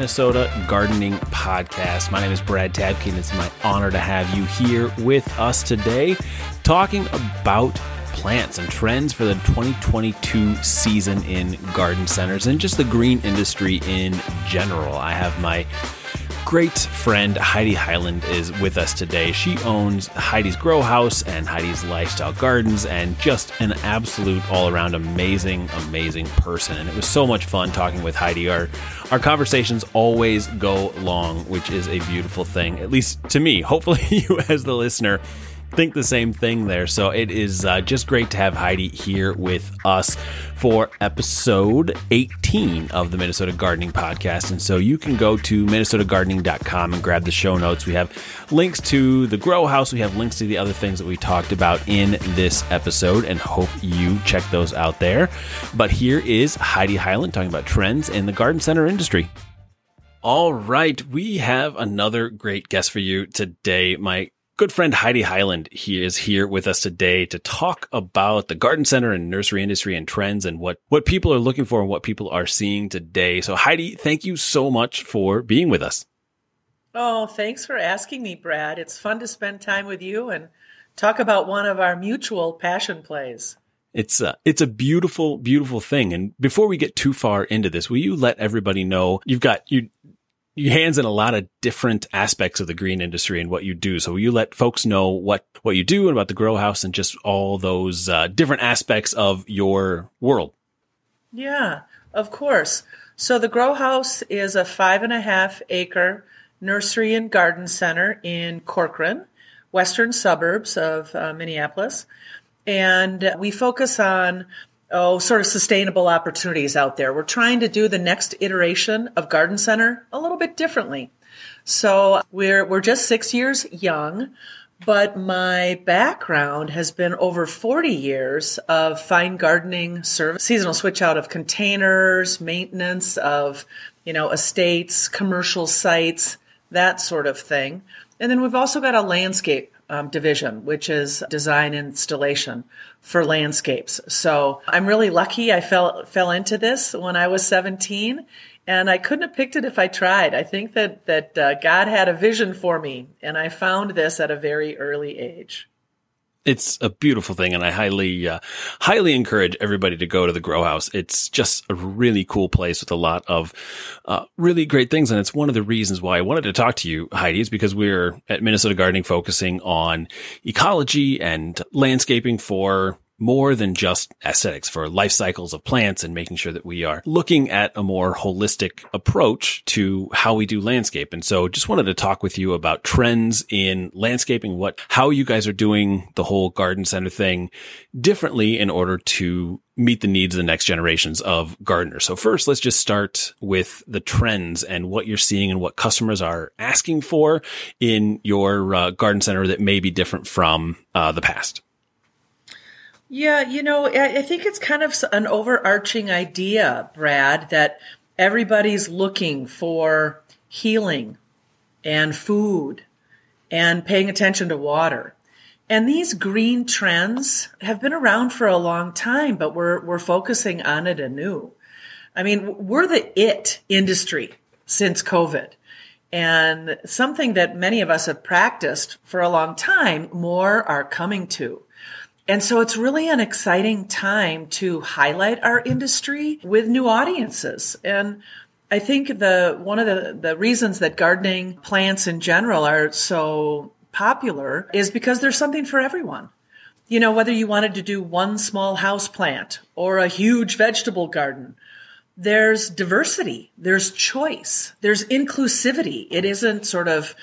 Minnesota Gardening Podcast. My name is Brad Tabke, and it's my honor to have you here with us today talking about plants and trends for the 2022 season in garden centers and just the green industry in general. I have my great friend Heidi Heiland is with us today. She owns Heidi's Grow House and Heidi's Lifestyle Gardens and just an absolute all around amazing, amazing person. And it was so much fun talking with Heidi. Our, our conversations always go long, which is a beautiful thing, at least to me. Hopefully, you as the listener think the same thing there. So it is uh, just great to have Heidi here with us for episode 18 of the Minnesota Gardening Podcast. And so you can go to minnesotagardening.com and grab the show notes. We have links to the grow house, we have links to the other things that we talked about in this episode, and hope you check those out there. But here is Heidi Heiland talking about trends in the garden center industry. All right, we have another great guest for you today. My good friend Heidi Heiland he is here with us today to talk about the garden center and nursery industry and trends and what, what people are looking for and what people are seeing today. So Heidi, thank you so much for being with us. Oh, thanks for asking me, Brad. It's fun to spend time with you and talk about one of our mutual passion plays. It's a, it's a beautiful, beautiful thing. And before we get too far into this, will you let everybody know you've got you you hands in a lot of different aspects of the green industry and what you do. So you let folks know what, what you do and about the grow house and just all those uh, different aspects of your world. Yeah, of course. So the grow house is a five and a half acre nursery and garden center in Corcoran, western suburbs of uh, Minneapolis. And we focus on oh, sort of sustainable opportunities out there. We're trying to do the next iteration of Garden Center a little bit differently. So we're, we're just six years young, but my background has been over 40 years of fine gardening service, seasonal switch out of containers, maintenance of, you know, estates, commercial sites, that sort of thing. And then we've also got a landscape um, division, which is design installation for landscapes. So I'm really lucky. I fell fell into this when I was 17, and I couldn't have picked it if I tried. I think that that uh, God had a vision for me, and I found this at a very early age it's a beautiful thing and I highly, uh, highly encourage everybody to go to the grow house. It's just a really cool place with a lot of, uh, really great things. And it's one of the reasons why I wanted to talk to you, Heidi, is because we're at Minnesota Gardening focusing on ecology and landscaping for more than just aesthetics for life cycles of plants and making sure that we are looking at a more holistic approach to how we do landscape. And so just wanted to talk with you about trends in landscaping, what, how you guys are doing the whole garden center thing differently in order to meet the needs of the next generations of gardeners. So first, let's just start with the trends and what you're seeing and what customers are asking for in your uh, garden center that may be different from uh, the past. Yeah, you know, I think it's kind of an overarching idea, Brad, that everybody's looking for healing and food and paying attention to water. And these green trends have been around for a long time, but we're, we're focusing on it anew. I mean, we're the it industry since COVID. And something that many of us have practiced for a long time, more are coming to. And so it's really an exciting time to highlight our industry with new audiences. And I think the one of the, the reasons that gardening plants in general are so popular is because there's something for everyone. You know, whether you wanted to do one small house plant or a huge vegetable garden, there's diversity, there's choice, there's inclusivity. It isn't sort of,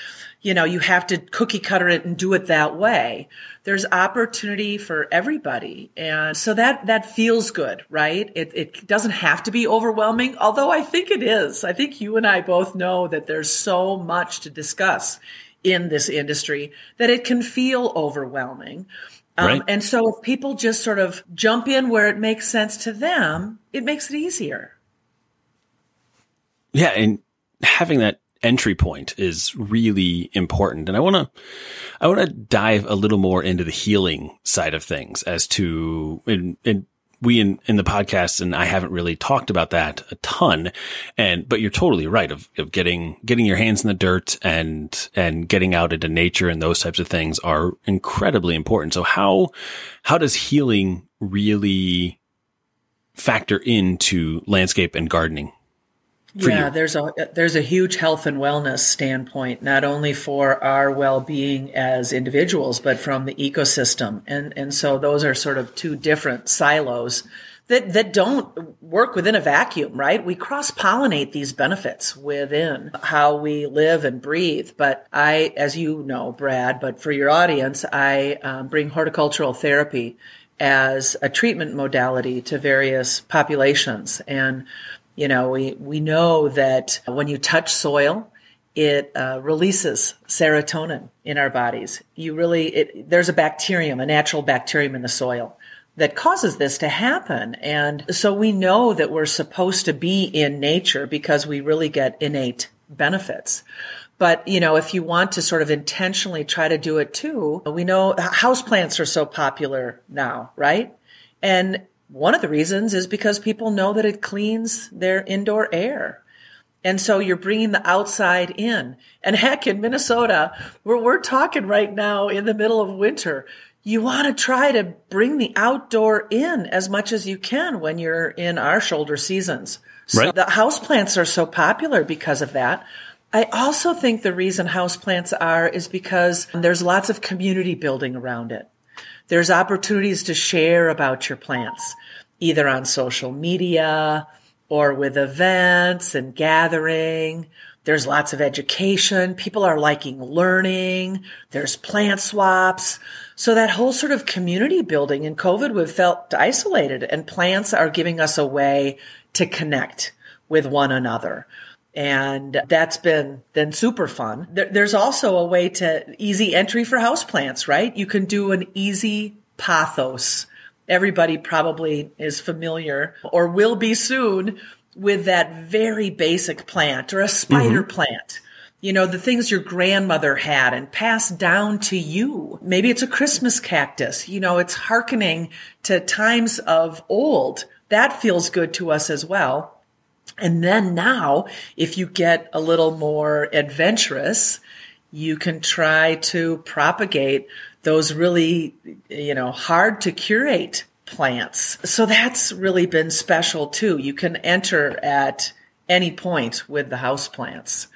you know, you have to cookie cutter it and do it that way there's opportunity for everybody. And so that, that feels good, right? It, it doesn't have to be overwhelming, although I think it is. I think you and I both know that there's so much to discuss in this industry that it can feel overwhelming. Um, right. And so if people just sort of jump in where it makes sense to them, it makes it easier. Yeah. And having that entry point is really important. And I want to, I want to dive a little more into the healing side of things as to, and, and we in, in the podcast and I haven't really talked about that a ton. And, but you're totally right of, of getting, getting your hands in the dirt and, and getting out into nature and those types of things are incredibly important. So how, how does healing really factor into landscape and gardening? Yeah, you? there's a there's a huge health and wellness standpoint, not only for our well-being as individuals, but from the ecosystem. And and so those are sort of two different silos that that don't work within a vacuum, right? We cross-pollinate these benefits within how we live and breathe. But I, as you know, Brad, but for your audience, I um, bring horticultural therapy as a treatment modality to various populations and you know, we, we know that when you touch soil, it uh, releases serotonin in our bodies. You really, it, there's a bacterium, a natural bacterium in the soil that causes this to happen. And so we know that we're supposed to be in nature because we really get innate benefits. But, you know, if you want to sort of intentionally try to do it too, we know houseplants are so popular now, right? And one of the reasons is because people know that it cleans their indoor air. And so you're bringing the outside in. And heck, in Minnesota, where we're talking right now in the middle of winter, you want to try to bring the outdoor in as much as you can when you're in our shoulder seasons. So right. the houseplants are so popular because of that. I also think the reason houseplants are is because there's lots of community building around it. There's opportunities to share about your plants, either on social media or with events and gathering. There's lots of education. People are liking learning. There's plant swaps. So that whole sort of community building in COVID, we've felt isolated and plants are giving us a way to connect with one another and that's been then super fun. There, there's also a way to easy entry for houseplants, right? You can do an easy pothos. Everybody probably is familiar or will be soon with that very basic plant or a spider mm-hmm. plant. You know, the things your grandmother had and passed down to you. Maybe it's a Christmas cactus. You know, it's hearkening to times of old. That feels good to us as well. And then now, if you get a little more adventurous, you can try to propagate those really, you know, hard to curate plants. So that's really been special too. You can enter at any point with the house plants.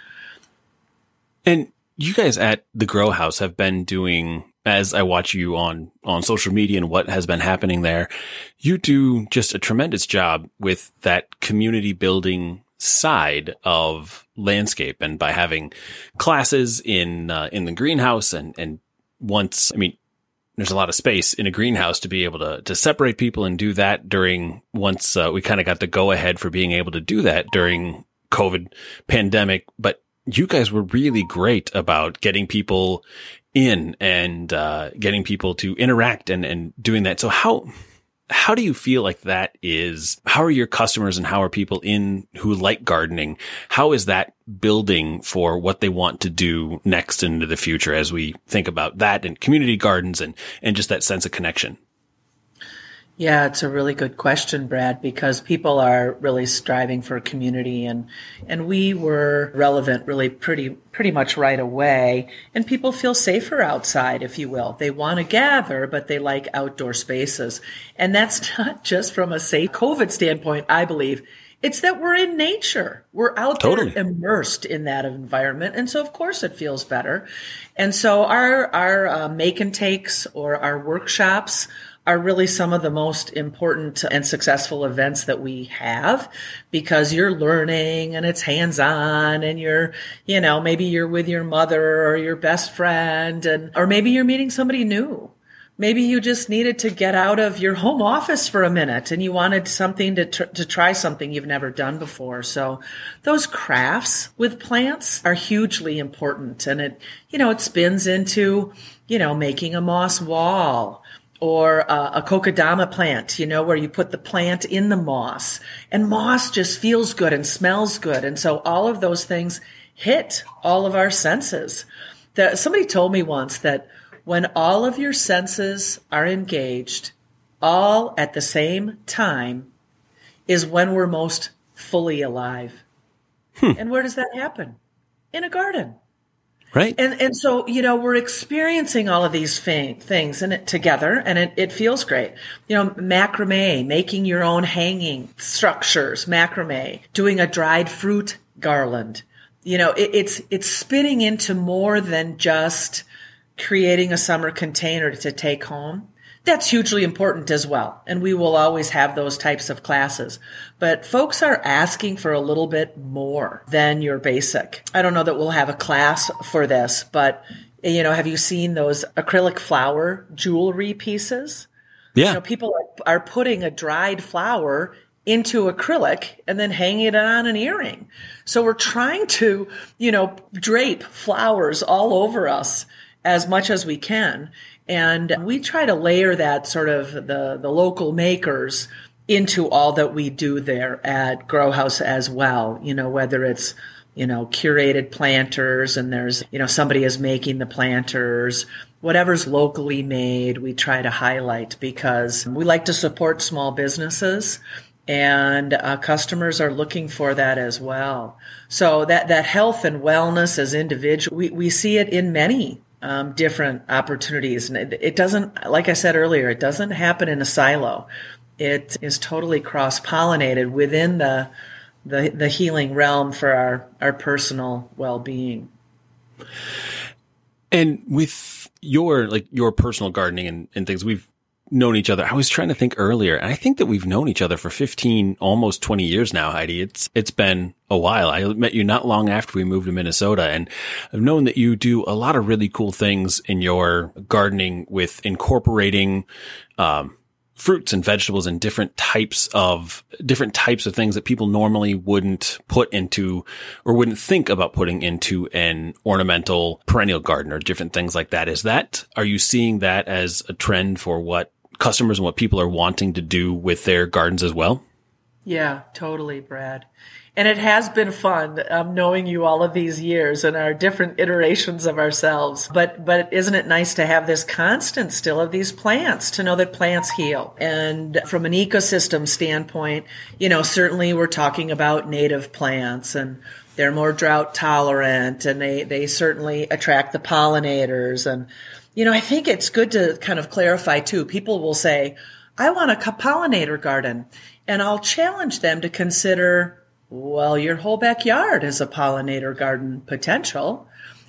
And you guys at the Grow House have been doing as I watch you on, on social media and what has been happening there, you do just a tremendous job with that community building side of landscape. And by having classes in, uh, in the greenhouse and, and once, I mean, there's a lot of space in a greenhouse to be able to, to separate people and do that during once, uh, we kind of got the go ahead for being able to do that during COVID pandemic, but you guys were really great about getting people in and uh, getting people to interact and, and doing that. So how how do you feel like that is? How are your customers and how are people in who like gardening? How is that building for what they want to do next into the future as we think about that and community gardens and and just that sense of connection? Yeah, it's a really good question, Brad, because people are really striving for community and and we were relevant really pretty pretty much right away and people feel safer outside, if you will. They want to gather, but they like outdoor spaces. And that's not just from a safe COVID standpoint, I believe. It's that we're in nature. We're out totally. there immersed in that environment. And so, of course, it feels better. And so our, our uh, make and takes or our workshops are really some of the most important and successful events that we have because you're learning and it's hands on and you're, you know, maybe you're with your mother or your best friend and, or maybe you're meeting somebody new. Maybe you just needed to get out of your home office for a minute and you wanted something to, tr- to try something you've never done before. So those crafts with plants are hugely important and it, you know, it spins into, you know, making a moss wall or uh, a kokedama plant, you know, where you put the plant in the moss and moss just feels good and smells good. And so all of those things hit all of our senses. That somebody told me once that when all of your senses are engaged, all at the same time is when we're most fully alive. Hmm. And where does that happen? In a garden. Right. And and so, you know, we're experiencing all of these things and it together and it, it feels great. You know, macrame, making your own hanging structures, macrame, doing a dried fruit garland. You know, it, it's it's spinning into more than just creating a summer container to take home that's hugely important as well. And we will always have those types of classes. But folks are asking for a little bit more than your basic. I don't know that we'll have a class for this, but you know, have you seen those acrylic flower jewelry pieces? Yeah. You know, people are, are putting a dried flower into acrylic and then hanging it on an earring. So we're trying to, you know, drape flowers all over us as much as we can. And we try to layer that sort of the, the local makers into all that we do there at Grow House as well. You know, whether it's, you know, curated planters and there's, you know, somebody is making the planters, whatever's locally made, we try to highlight because we like to support small businesses and uh, customers are looking for that as well. So that, that health and wellness as individual, we, we see it in many um, different opportunities. And it, it doesn't, like I said earlier, it doesn't happen in a silo. It is totally cross pollinated within the, the, the healing realm for our, our personal well being. And with your like your personal gardening and, and things, we've known each other. I was trying to think earlier, and I think that we've known each other for 15, almost 20 years now, Heidi. It's, it's been a while. I met you not long after we moved to Minnesota and I've known that you do a lot of really cool things in your gardening with incorporating, um, fruits and vegetables and different types of different types of things that people normally wouldn't put into or wouldn't think about putting into an ornamental perennial garden or different things like that. Is that are you seeing that as a trend for what customers and what people are wanting to do with their gardens as well? Yeah, totally, Brad. And it has been fun um, knowing you all of these years and our different iterations of ourselves. But but isn't it nice to have this constant still of these plants to know that plants heal? And from an ecosystem standpoint, you know, certainly we're talking about native plants and they're more drought tolerant and they they certainly attract the pollinators and you know, I think it's good to kind of clarify too. People will say, I want a pollinator garden. And I'll challenge them to consider, well, your whole backyard is a pollinator garden potential.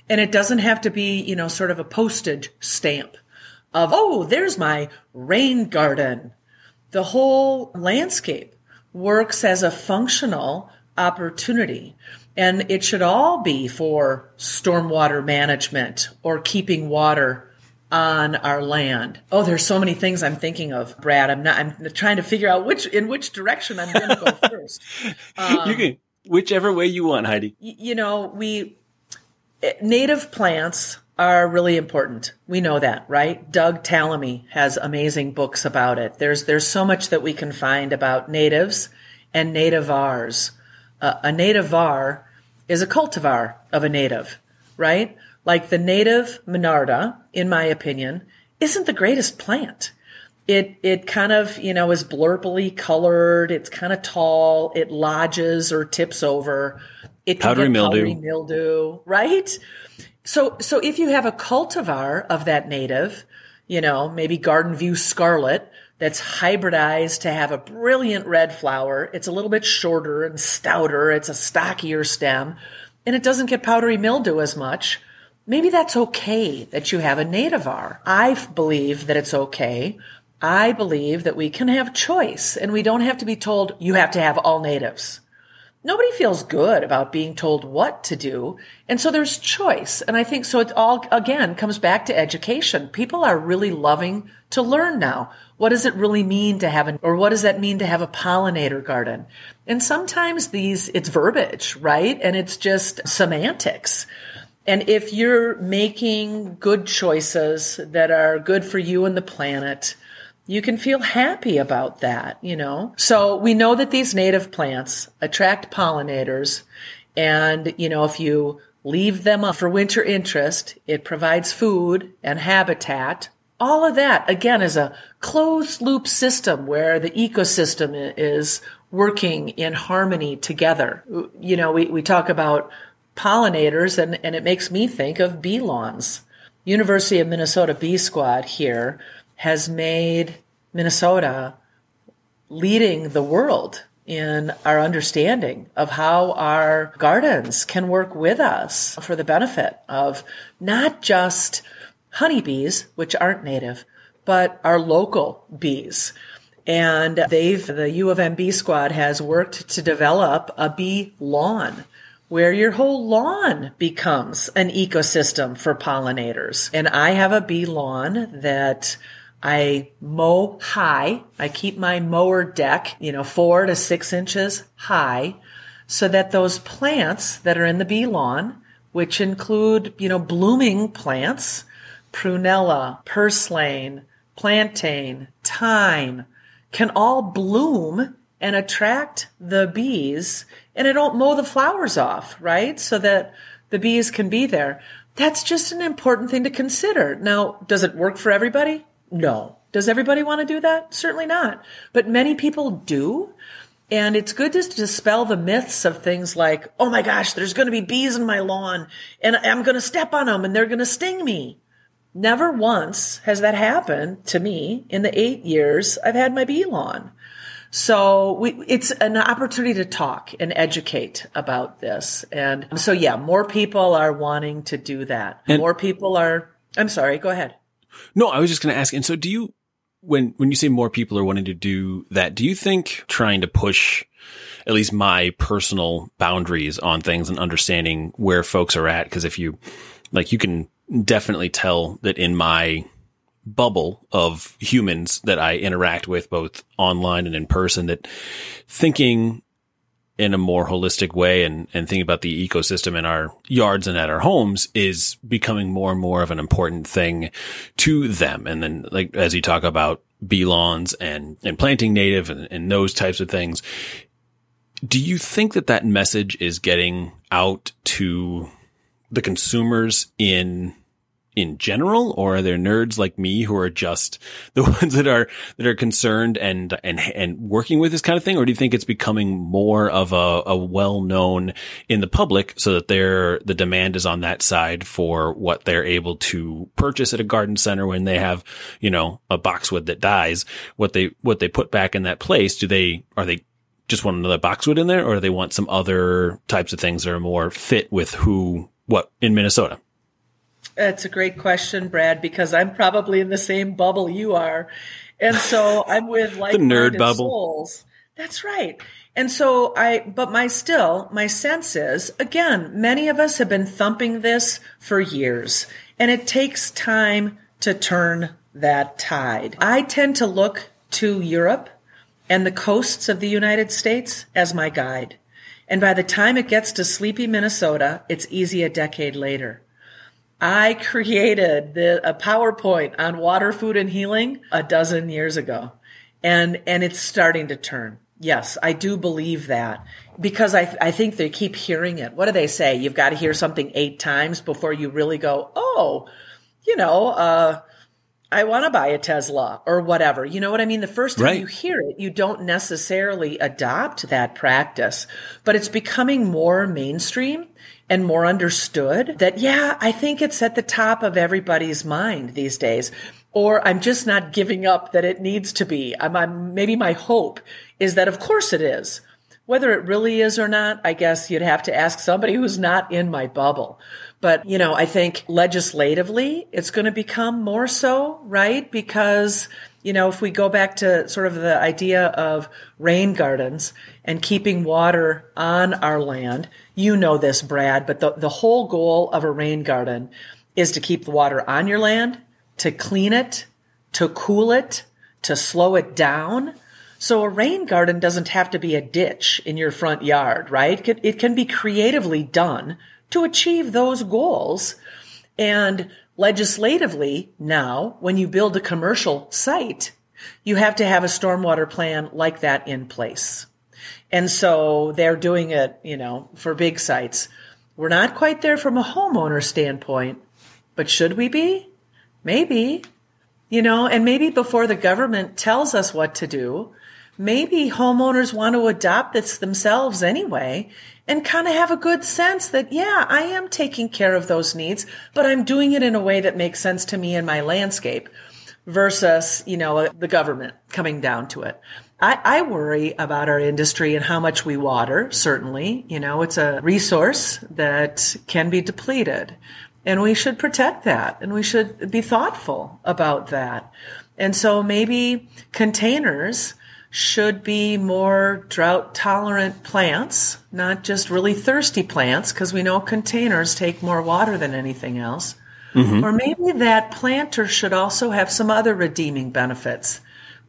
And it doesn't have to be, you know, sort of a postage stamp of, oh, there's my rain garden. The whole landscape works as a functional opportunity. And it should all be for stormwater management or keeping water on our land. Oh, there's so many things I'm thinking of, Brad. I'm not. I'm trying to figure out which in which direction I'm going to go first. Um, you can whichever way you want, Heidi. You know, we eh, native plants are really important. We know that, right? Doug Tallamy has amazing books about it. There's there's so much that we can find about natives and nativars. Uh, a nativar is a cultivar of a native, right? Like the native Monarda, in my opinion, isn't the greatest plant. It it kind of you know is blurpily colored. It's kind of tall. It lodges or tips over. It can powdery mildew. Powdery mildew, right? So so if you have a cultivar of that native, you know maybe Garden View Scarlet that's hybridized to have a brilliant red flower. It's a little bit shorter and stouter. It's a stockier stem, and it doesn't get powdery mildew as much maybe that's okay that you have a nativar. I believe that it's okay. I believe that we can have choice and we don't have to be told you have to have all natives. Nobody feels good about being told what to do. And so there's choice. And I think so it all again comes back to education. People are really loving to learn now. What does it really mean to have an, or what does that mean to have a pollinator garden? And sometimes these, it's verbiage, right? And it's just semantics. And if you're making good choices that are good for you and the planet, you can feel happy about that, you know? So we know that these native plants attract pollinators. And, you know, if you leave them up for winter interest, it provides food and habitat all of that again is a closed loop system where the ecosystem is working in harmony together. You know, we, we talk about pollinators and, and it makes me think of bee lawns. University of Minnesota Bee Squad here has made Minnesota leading the world in our understanding of how our gardens can work with us for the benefit of not just honeybees, which aren't native, but our local bees. And they've, the U of M Bee Squad has worked to develop a bee lawn where your whole lawn becomes an ecosystem for pollinators. And I have a bee lawn that I mow high. I keep my mower deck, you know, four to six inches high so that those plants that are in the bee lawn, which include, you know, blooming plants, prunella, purslane, plantain, thyme, can all bloom and attract the bees and I don't mow the flowers off, right? So that the bees can be there. That's just an important thing to consider. Now, does it work for everybody? No. Does everybody want to do that? Certainly not. But many people do. And it's good to dispel the myths of things like, oh my gosh, there's going to be bees in my lawn and I'm going to step on them and they're going to sting me. Never once has that happened to me in the eight years I've had my bee lawn. So we, it's an opportunity to talk and educate about this. And so, yeah, more people are wanting to do that. And more people are, I'm sorry, go ahead. No, I was just going to ask. And so do you, when, when you say more people are wanting to do that, do you think trying to push at least my personal boundaries on things and understanding where folks are at? Cause if you, like, you can definitely tell that in my bubble of humans that I interact with both online and in person that thinking in a more holistic way and, and thinking about the ecosystem in our yards and at our homes is becoming more and more of an important thing to them. And then like, as you talk about bee lawns and, and planting native and, and those types of things, do you think that that message is getting out to the consumers in in general, or are there nerds like me who are just the ones that are that are concerned and and and working with this kind of thing, or do you think it's becoming more of a, a well known in the public so that they're the demand is on that side for what they're able to purchase at a garden center when they have you know a boxwood that dies, what they what they put back in that place? Do they are they just want another boxwood in there, or do they want some other types of things that are more fit with who what in Minnesota? That's a great question, Brad, because I'm probably in the same bubble you are. And so I'm with like the nerd bubble. Souls. That's right. And so I, but my still, my sense is, again, many of us have been thumping this for years and it takes time to turn that tide. I tend to look to Europe and the coasts of the United States as my guide. And by the time it gets to sleepy Minnesota, it's easy a decade later. I created the, a PowerPoint on water, food, and healing a dozen years ago. And, and it's starting to turn. Yes, I do believe that because I, I think they keep hearing it. What do they say? You've got to hear something eight times before you really go, oh, you know, uh, I want to buy a Tesla or whatever. You know what I mean? The first time right. you hear it, you don't necessarily adopt that practice, but it's becoming more mainstream and more understood that, yeah, I think it's at the top of everybody's mind these days. Or I'm just not giving up that it needs to be. I'm, I'm, maybe my hope is that of course it is. Whether it really is or not, I guess you'd have to ask somebody who's not in my bubble. But, you know, I think legislatively it's going to become more so, right? Because, you know, if we go back to sort of the idea of rain gardens and keeping water on our land, you know this, Brad, but the, the whole goal of a rain garden is to keep the water on your land, to clean it, to cool it, to slow it down. So a rain garden doesn't have to be a ditch in your front yard, right? It can be creatively done to achieve those goals. And legislatively now, when you build a commercial site, you have to have a stormwater plan like that in place. And so they're doing it, you know, for big sites. We're not quite there from a homeowner standpoint, but should we be? Maybe. You know, and maybe before the government tells us what to do, maybe homeowners want to adopt this themselves anyway and kind of have a good sense that, yeah, I am taking care of those needs, but I'm doing it in a way that makes sense to me and my landscape versus, you know, the government coming down to it. I, I, worry about our industry and how much we water, certainly. You know, it's a resource that can be depleted. And we should protect that and we should be thoughtful about that. And so maybe containers should be more drought tolerant plants, not just really thirsty plants, because we know containers take more water than anything else. Mm-hmm. Or maybe that planter should also have some other redeeming benefits.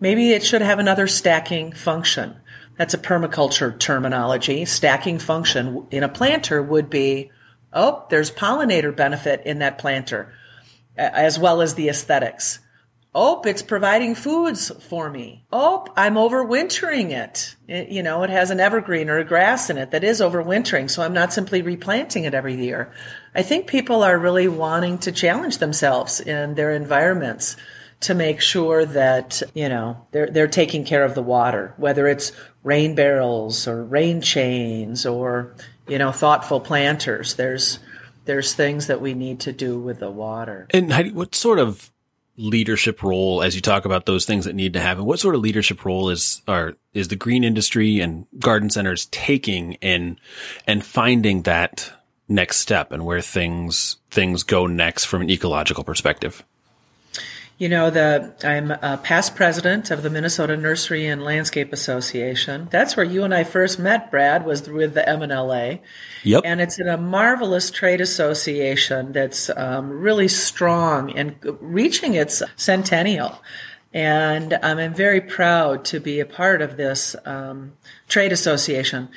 Maybe it should have another stacking function. That's a permaculture terminology. Stacking function in a planter would be, oh, there's pollinator benefit in that planter, as well as the aesthetics. Oh, it's providing foods for me. Oh, I'm overwintering it. it. You know, it has an evergreen or a grass in it that is overwintering, so I'm not simply replanting it every year. I think people are really wanting to challenge themselves in their environments to make sure that, you know, they're, they're taking care of the water, whether it's rain barrels or rain chains or, you know, thoughtful planters. There's, there's things that we need to do with the water. And Heidi, what sort of leadership role as you talk about those things that need to happen? What sort of leadership role is are is the green industry and garden centers taking in and finding that next step and where things things go next from an ecological perspective? You know, the I'm a past president of the Minnesota Nursery and Landscape Association. That's where you and I first met, Brad, was with the MNLA. Yep. And it's a marvelous trade association that's um, really strong and reaching its centennial. And um, I'm very proud to be a part of this um, trade association.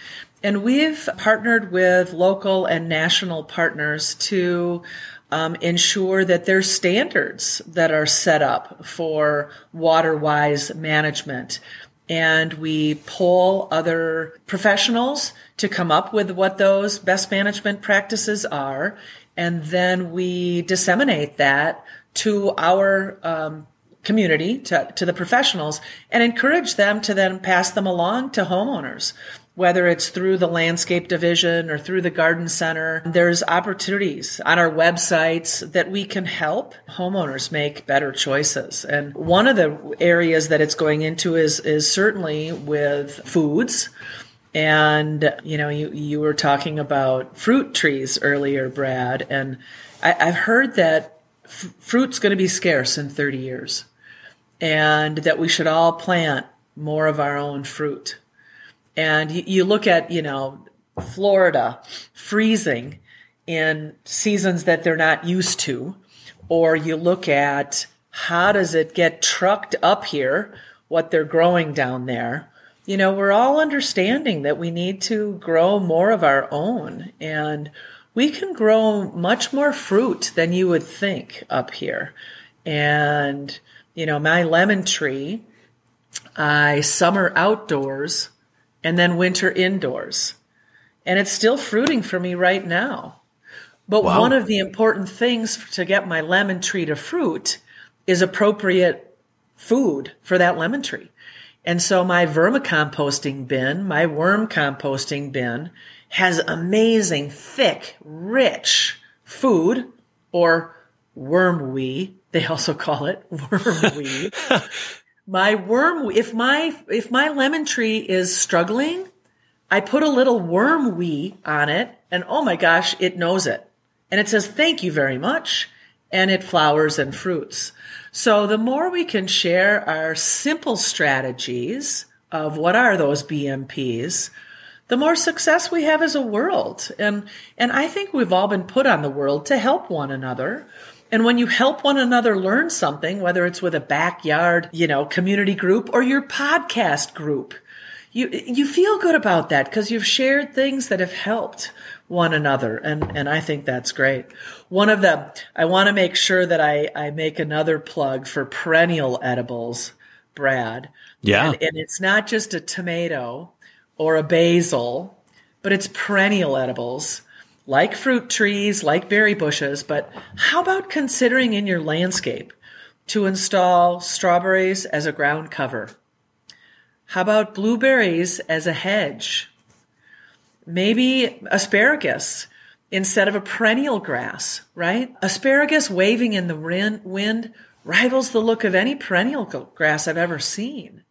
And we've partnered with local and national partners to um, ensure that there's standards that are set up for water wise management. And we poll other professionals to come up with what those best management practices are. And then we disseminate that to our um, community, to, to the professionals, and encourage them to then pass them along to homeowners whether it's through the landscape division or through the garden center, there's opportunities on our websites that we can help homeowners make better choices. And one of the areas that it's going into is, is certainly with foods. And, you know, you, you were talking about fruit trees earlier, Brad, and I, have heard that f- fruit's going to be scarce in 30 years and that we should all plant more of our own fruit and you, you look at, you know, Florida freezing in seasons that they're not used to, or you look at how does it get trucked up here, what they're growing down there. You know, we're all understanding that we need to grow more of our own and we can grow much more fruit than you would think up here. And, you know, my lemon tree, I summer outdoors and then winter indoors. And it's still fruiting for me right now. But wow. one of the important things to get my lemon tree to fruit is appropriate food for that lemon tree. And so my vermicomposting bin, my worm composting bin has amazing, thick, rich food or worm wee. They also call it worm wee. my worm if my if my lemon tree is struggling i put a little worm wee on it and oh my gosh it knows it. And it says thank you very much and it flowers and fruits. So the more we can share our simple strategies of what are those bmps the more success we have as a world. And and i think we've all been put on the world to help one another and when you help one another learn something, whether it's with a backyard, you know, community group or your podcast group, you, you feel good about that because you've shared things that have helped one another. And, and I think that's great. One of the, I want to make sure that I, I make another plug for perennial edibles, Brad. Yeah. And, and it's not just a tomato or a basil, but it's perennial edibles like fruit trees, like berry bushes, but how about considering in your landscape to install strawberries as a ground cover? How about blueberries as a hedge? Maybe asparagus instead of a perennial grass, right? Asparagus waving in the wind rivals the look of any perennial grass I've ever seen.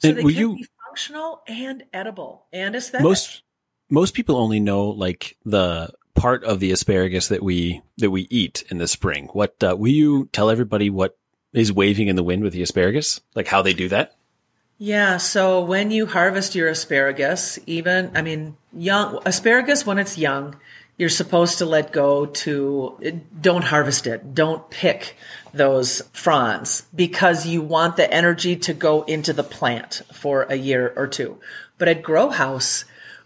So and they can you, be functional and edible and aesthetic. Most most people only know like the part of the asparagus that we that we eat in the spring. What uh, will you tell everybody what is waving in the wind with the asparagus? Like how they do that? Yeah, so when you harvest your asparagus, even I mean young asparagus when it's young, you're supposed to let go to don't harvest it. Don't pick those fronds because you want the energy to go into the plant for a year or two. But at Grow House,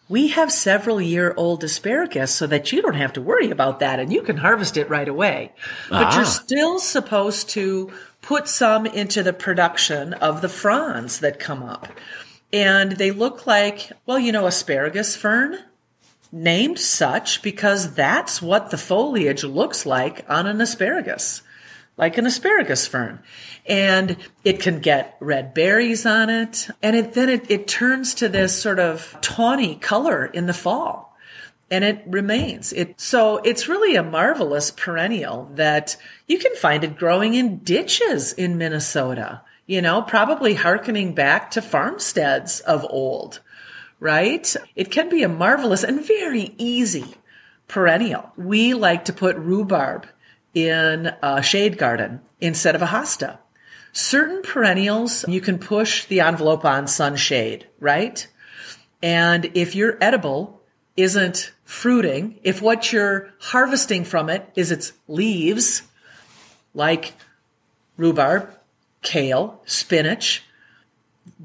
we have several year old asparagus so that you don't have to worry about that and you can harvest it right away. But ah. you're still supposed to put some into the production of the fronds that come up. And they look like, well, you know, asparagus fern named such because that's what the foliage looks like on an asparagus like an asparagus fern. And it can get red berries on it. And it, then it, it turns to this sort of tawny color in the fall. And it remains. It, so it's really a marvelous perennial that you can find it growing in ditches in Minnesota, you know, probably harkening back to farmsteads of old, right? It can be a marvelous and very easy perennial. We like to put rhubarb in a shade garden instead of a hosta. Certain perennials, you can push the envelope on sunshade, right? And if your edible isn't fruiting, if what you're harvesting from it is its leaves, like rhubarb, kale, spinach,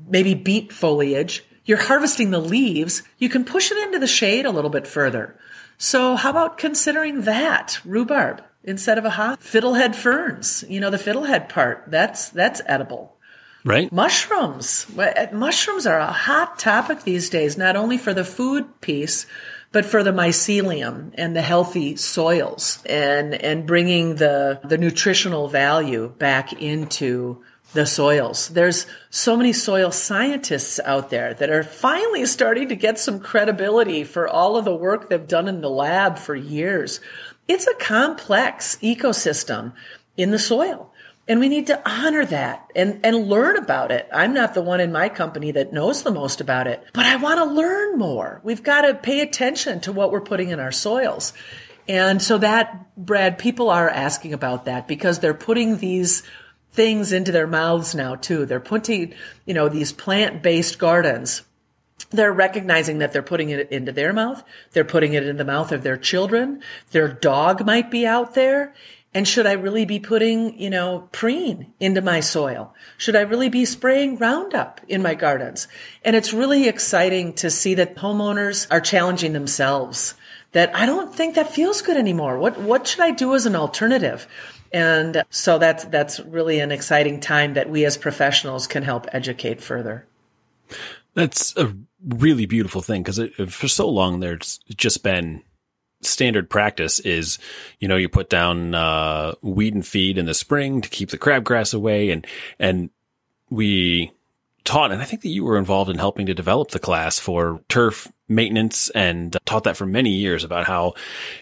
maybe beet foliage, you're harvesting the leaves, you can push it into the shade a little bit further. So how about considering that rhubarb? Instead of a hot fiddlehead ferns. You know, the fiddlehead part, that's, that's edible. Right. Mushrooms. Uh, mushrooms are a hot topic these days, not only for the food piece, but for the mycelium and the healthy soils and, and bringing the, the nutritional value back into the soils. There's so many soil scientists out there that are finally starting to get some credibility for all of the work they've done in the lab for years. It's a complex ecosystem in the soil. And we need to honor that and, and learn about it. I'm not the one in my company that knows the most about it, but I want to learn more. We've got to pay attention to what we're putting in our soils. And so that, Brad, people are asking about that because they're putting these things into their mouths now too. They're putting, you know, these plant-based gardens they're recognizing that they're putting it into their mouth. They're putting it in the mouth of their children. Their dog might be out there. And should I really be putting, you know, preen into my soil? Should I really be spraying Roundup in my gardens? And it's really exciting to see that homeowners are challenging themselves that I don't think that feels good anymore. What, what should I do as an alternative? And so that's, that's really an exciting time that we as professionals can help educate further. That's a really beautiful thing because for so long there's just been standard practice is, you know, you put down uh, weed and feed in the spring to keep the crabgrass away, and and we taught, and I think that you were involved in helping to develop the class for turf maintenance and taught that for many years about how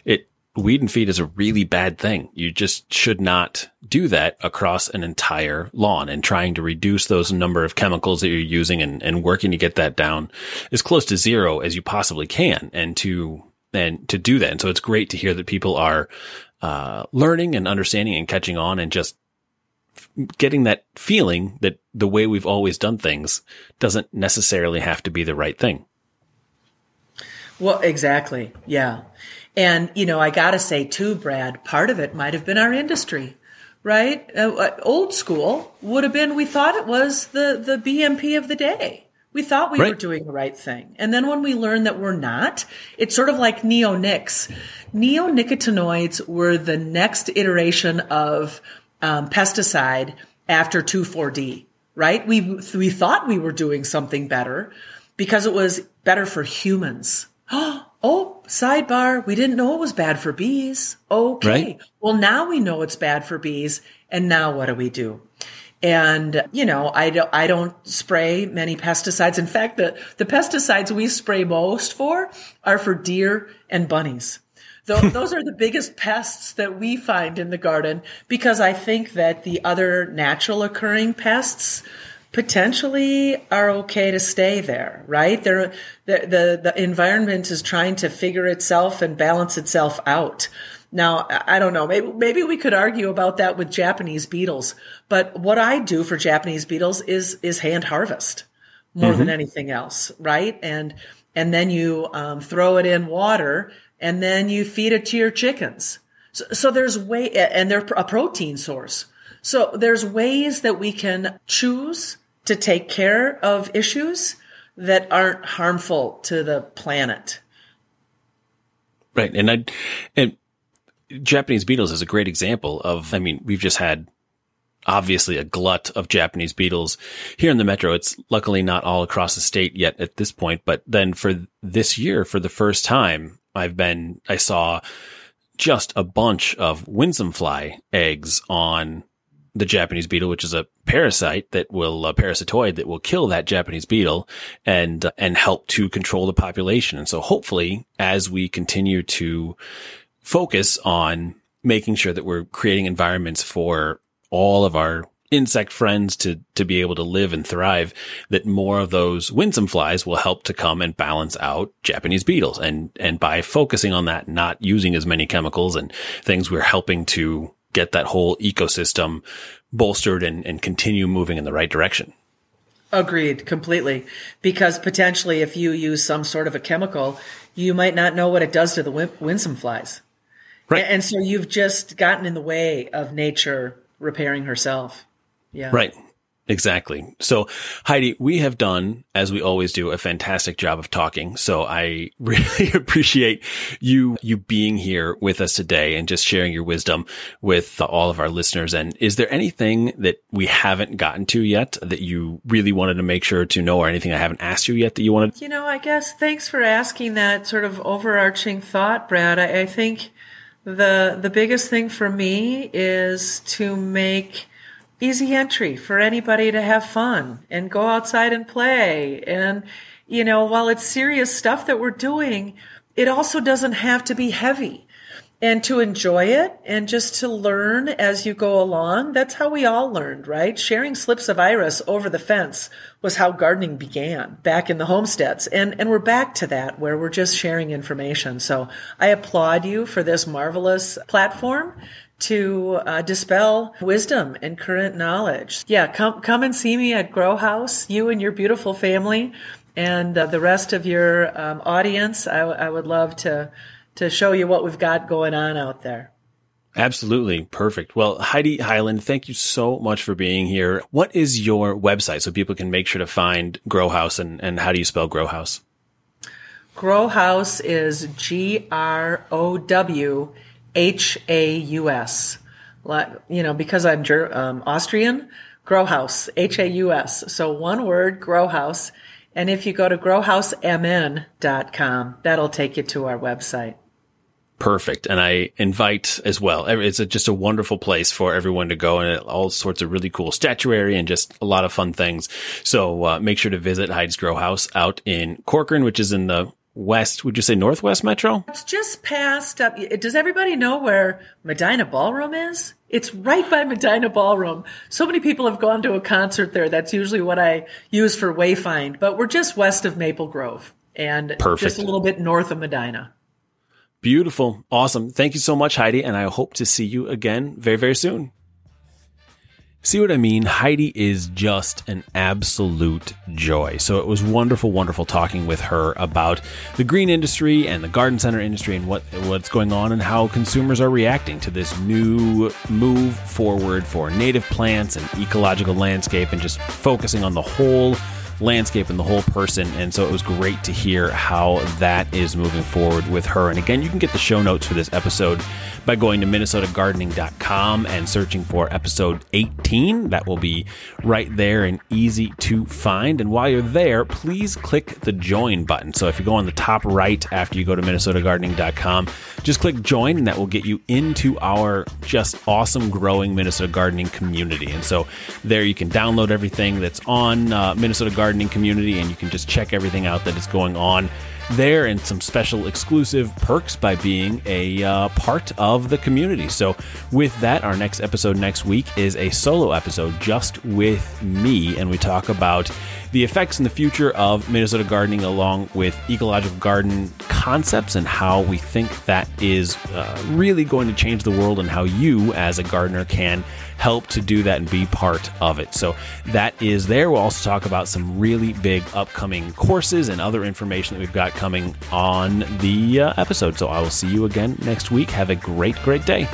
it weed and feed is a really bad thing. You just should not do that across an entire lawn and trying to reduce those number of chemicals that you're using and, and working to get that down as close to zero as you possibly can and to, and to do that. And so it's great to hear that people are, uh, learning and understanding and catching on and just getting that feeling that the way we've always done things doesn't necessarily have to be the right thing. Well, exactly. Yeah. And, you know, I got to say too, Brad, part of it might have been our industry, right? Uh, uh old school would have been, we thought it was the, the BMP of the day. We thought we right. were doing the right thing. And then when we learned that we're not, it's sort of like neonics. Neonicotinoids were the next iteration of um, pesticide after 2,4-D, right? We, we thought we were doing something better because it was better for humans. Oh, sidebar, we didn't know it was bad for bees. Okay. Right. Well, now we know it's bad for bees. And now what do we do? And, you know, I don't, I don't spray many pesticides. In fact, the, the pesticides we spray most for are for deer and bunnies. Those are the biggest pests that we find in the garden because I think that the other natural occurring pests potentially are okay to stay there, right? They're, the, the, the environment is trying to figure itself and balance itself out. Now, I don't know. Maybe, maybe we could argue about that with Japanese beetles. But what I do for Japanese beetles is, is hand harvest more mm-hmm. than anything else, right? And, and then you um, throw it in water and then you feed it to your chickens. So, so there's way, and they're a protein source. So there's ways that we can choose to take care of issues that aren't harmful to the planet. Right. And I, and Japanese beetles is a great example of, I mean, we've just had obviously a glut of Japanese beetles here in the metro. It's luckily not all across the state yet at this point, but then for this year, for the first time, I've been, I saw just a bunch of winsome fly eggs on the Japanese beetle, which is a parasite that will, a parasitoid that will kill that Japanese beetle and, and help to control the population. And so hopefully as we continue to focus on making sure that we're creating environments for all of our insect friends to to be able to live and thrive that more of those winsome flies will help to come and balance out Japanese beetles and and by focusing on that not using as many chemicals and things we're helping to get that whole ecosystem bolstered and, and continue moving in the right direction. Agreed, completely. Because potentially, if you use some sort of a chemical, you might not know what it does to the winsome flies. Right. And so you've just gotten in the way of nature repairing herself. Yeah. Right. Exactly. So Heidi, we have done, as we always do, a fantastic job of talking. So I really appreciate you, you being here with us today and just sharing your wisdom with all of our listeners. And is there anything that we haven't gotten to yet that you really wanted to make sure to know or anything I haven't asked you yet that you wanted? You know, I guess thanks for asking that sort of overarching thought, Brad. I, I think the, the biggest thing for me is to make easy entry for anybody to have fun and go outside and play. And, you know, while it's serious stuff that we're doing, it also doesn't have to be heavy. And to enjoy it and just to learn as you go along. That's how we all learned, right? Sharing slips of iris over the fence was how gardening began back in the homesteads. And, and we're back to that where we're just sharing information. So I applaud you for this marvelous platform to uh, dispel wisdom and current knowledge. Yeah, come come and see me at GrowHaus. You and your beautiful family, and uh, the rest of your um, audience. I, I would love to to show you what we've got going on out there. Absolutely. Perfect. Well, Heidi Heiland, thank you so much for being here. What is your website so people can make sure to find GrowHaus and, and how do you spell GrowHaus? Grow House is G R O W H A U S. You know, because I'm um, Austrian, GrowHaus, H A U S. So one word, GrowHaus. And if you go to growhausmn.com, that'll take you to our website. Perfect. And I invite as well. It's a, just a wonderful place for everyone to go and all sorts of really cool statuary and just a lot of fun things. So uh, make sure to visit Heidi's Grow House out in Corcoran, which is in the west, would you say northwest metro? It's just past. Uh, does everybody know where Medina Ballroom is? It's right by Medina Ballroom. So many people have gone to a concert there. That's usually what I use for Wayfind, but we're just west of Maple Grove and Perfect. just a little bit north of Medina. Beautiful. Awesome. Thank you so much, Heidi. And I hope to see you again very, very soon. See what I mean? Heidi is just an absolute joy. So it was wonderful, wonderful talking with her about the green industry and the garden center industry and what what's going on and how consumers are reacting to this new move forward for native plants and ecological landscape and just focusing on the whole landscape and the whole person. And so it was great to hear how that is moving forward with her. And again, you can get the show notes for this episode by going to minnesotagardening.com and searching for episode 18. That will be right there and easy to find. And while you're there, please click the join button. So if you go on the top right after you go to minnesotagardening.com, just click join and that will get you into our just awesome growing Minnesota gardening community. And so there you can download everything that's on uh, Minnesota Gardening Community and you can just check everything out that is going on there and some special exclusive perks by being a uh, part of the community. So, with that, our next episode next week is a solo episode just with me, and we talk about the effects in the future of Minnesota gardening along with ecological garden concepts and how we think that is uh, really going to change the world and how you, as a gardener, can help to do that and be part of it. So that is there. We'll also talk about some really big upcoming courses and other information that we've got coming on the uh, episode. So I will see you again next week. Have a great, great day.